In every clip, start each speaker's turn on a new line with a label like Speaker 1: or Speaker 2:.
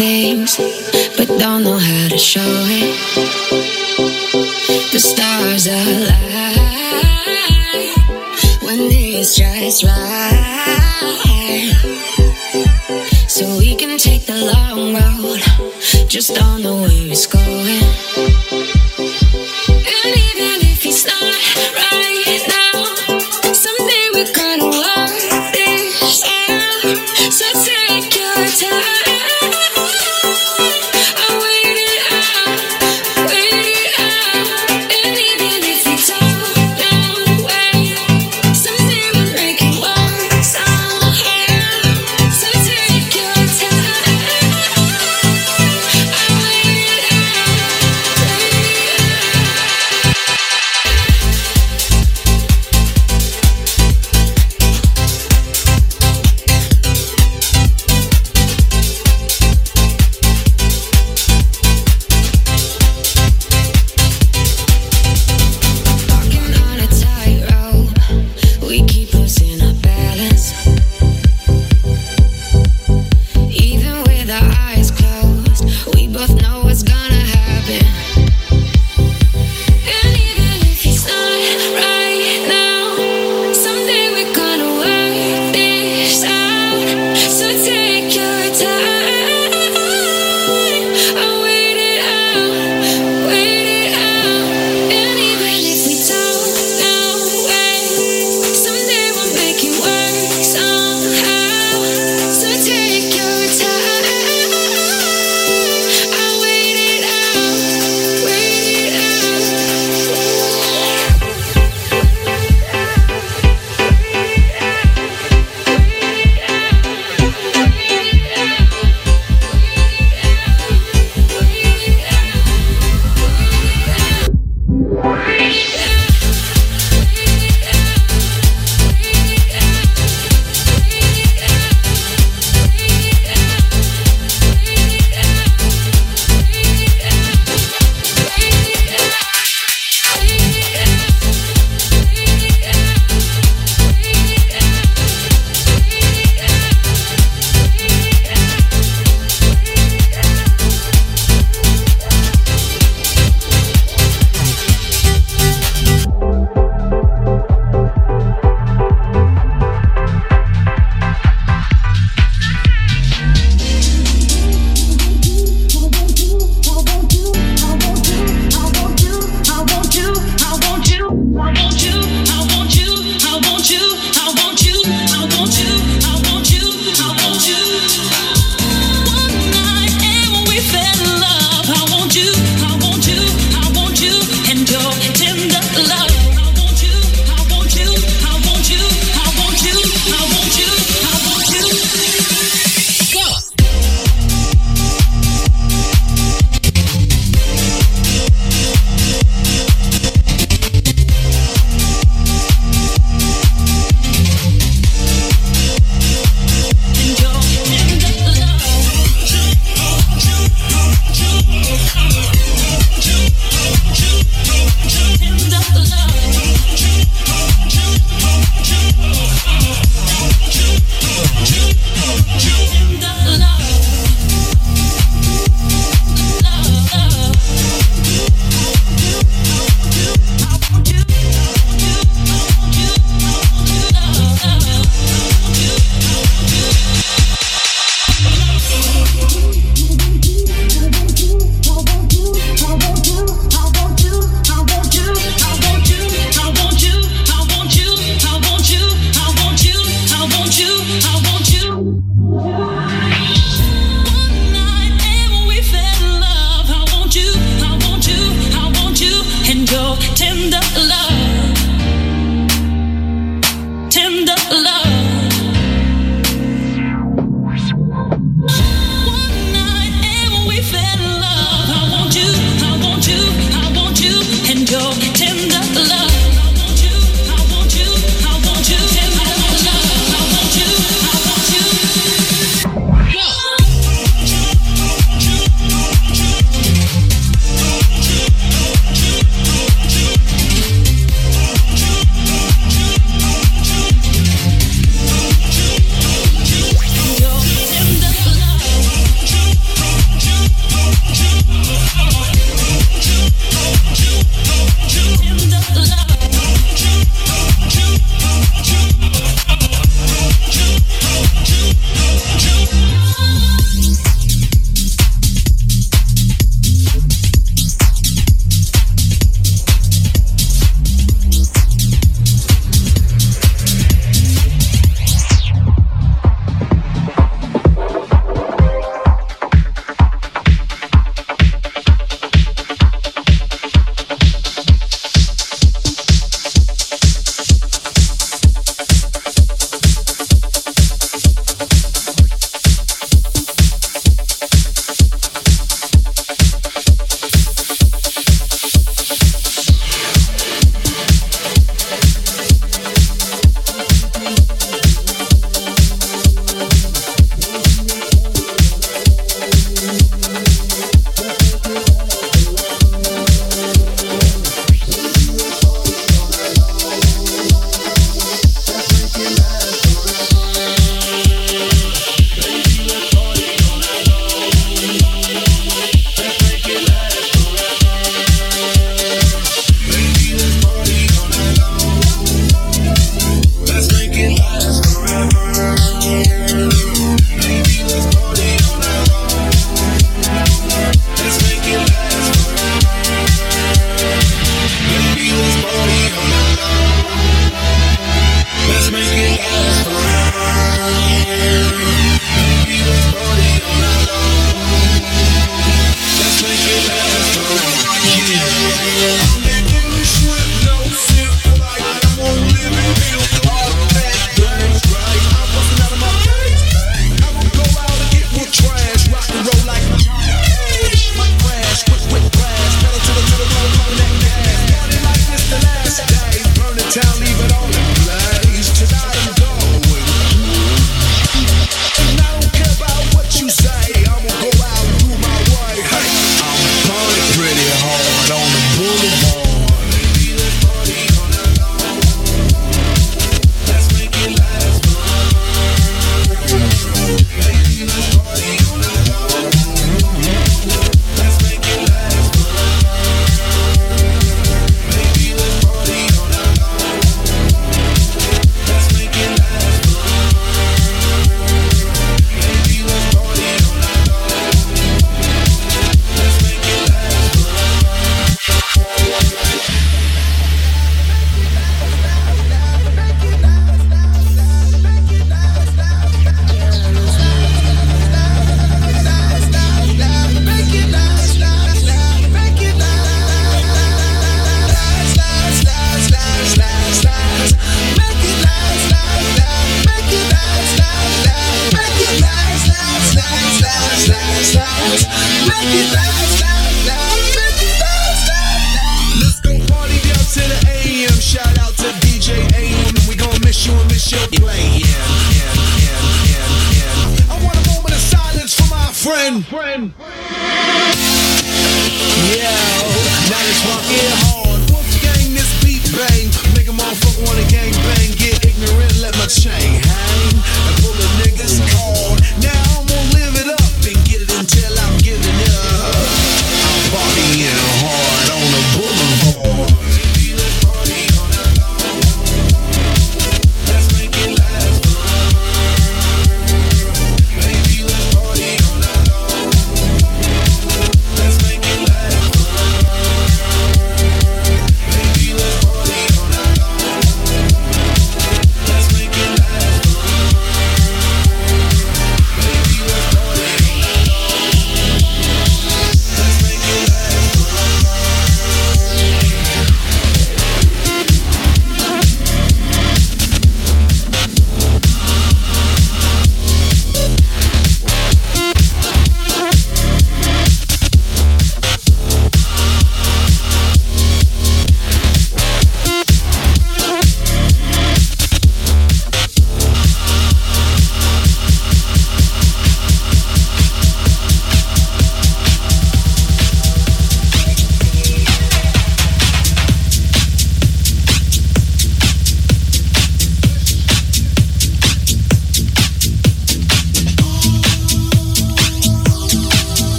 Speaker 1: but don't know how to show it. The stars align when it's just right. So we can take the long road, just don't know where it's going.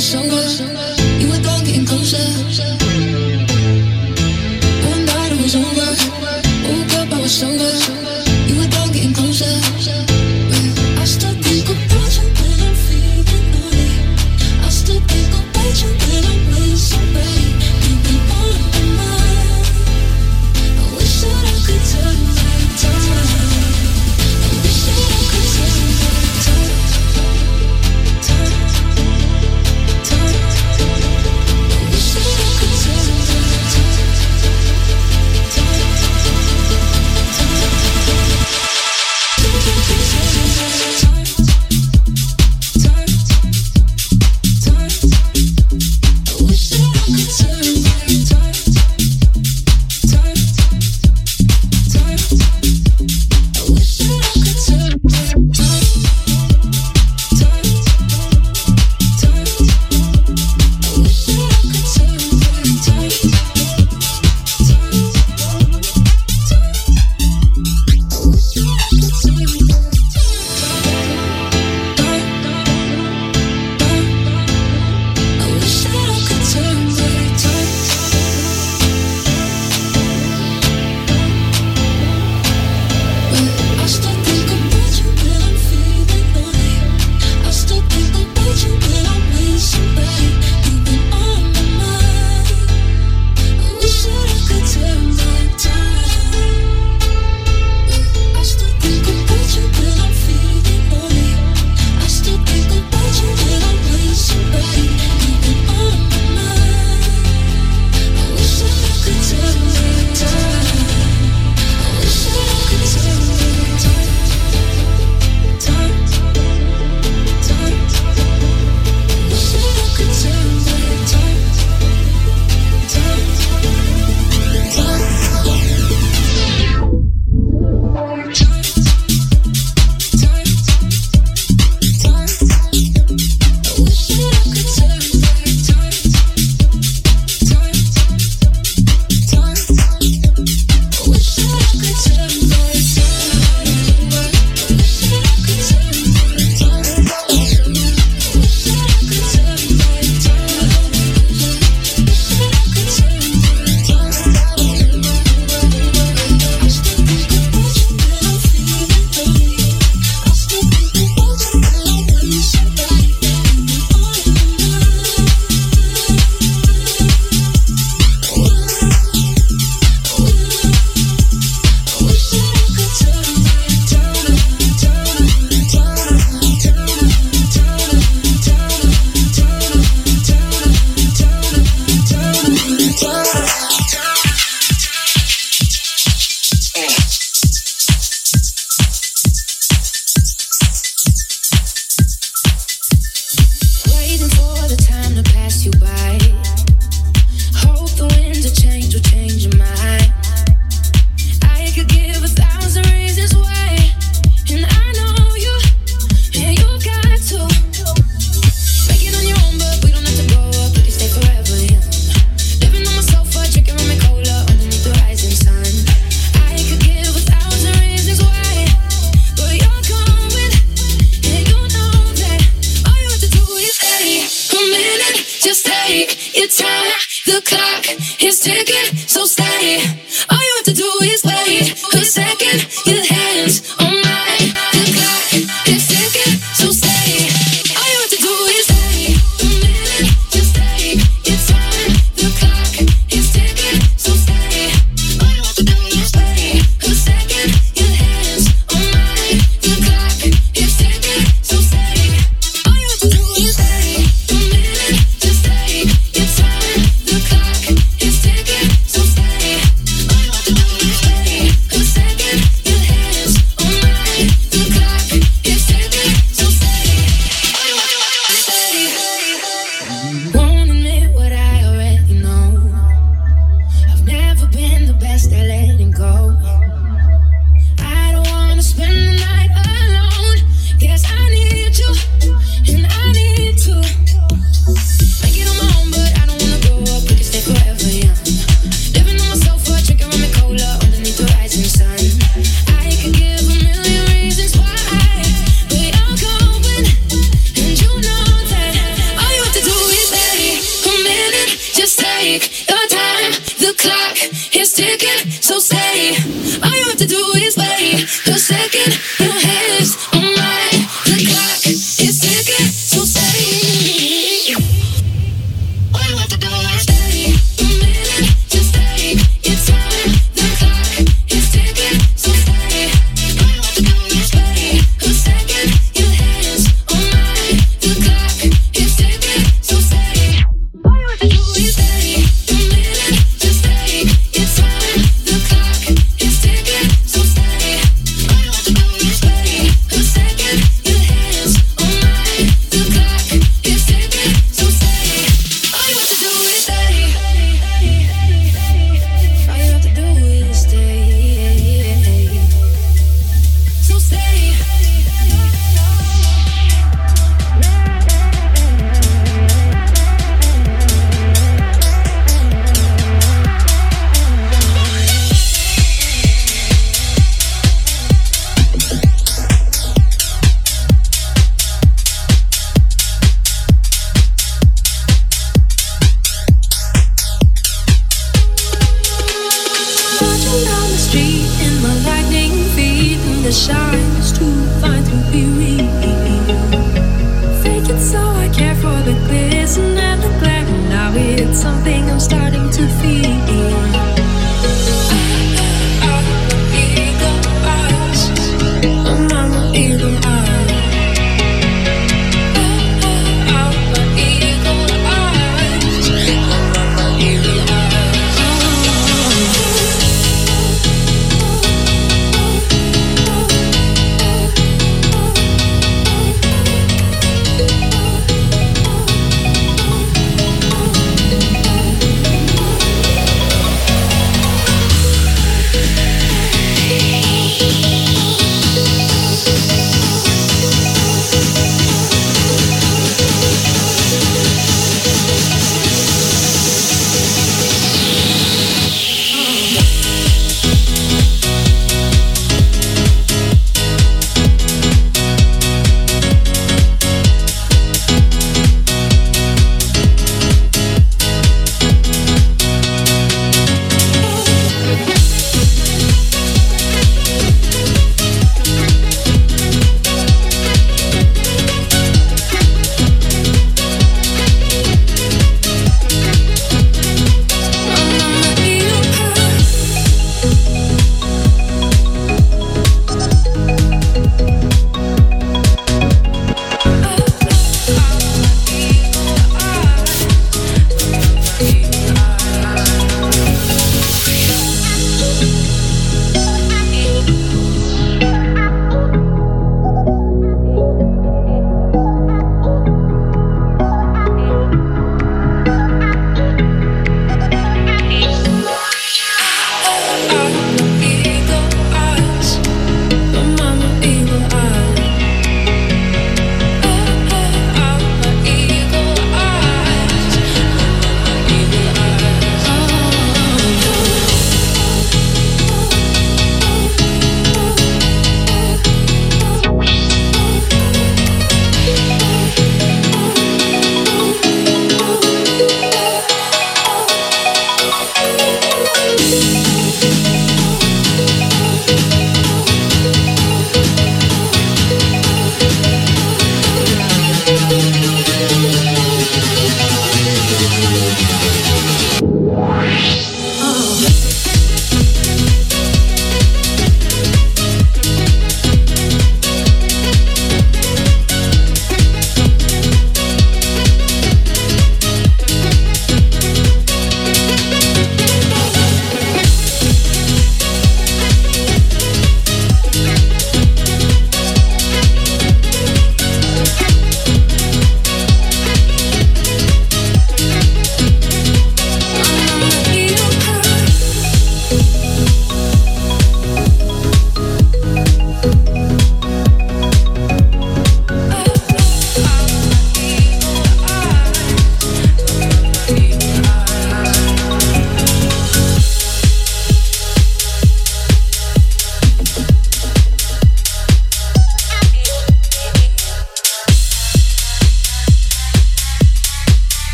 Speaker 2: sober. You were gone getting closer. One night was over. Woke up, I was sober. You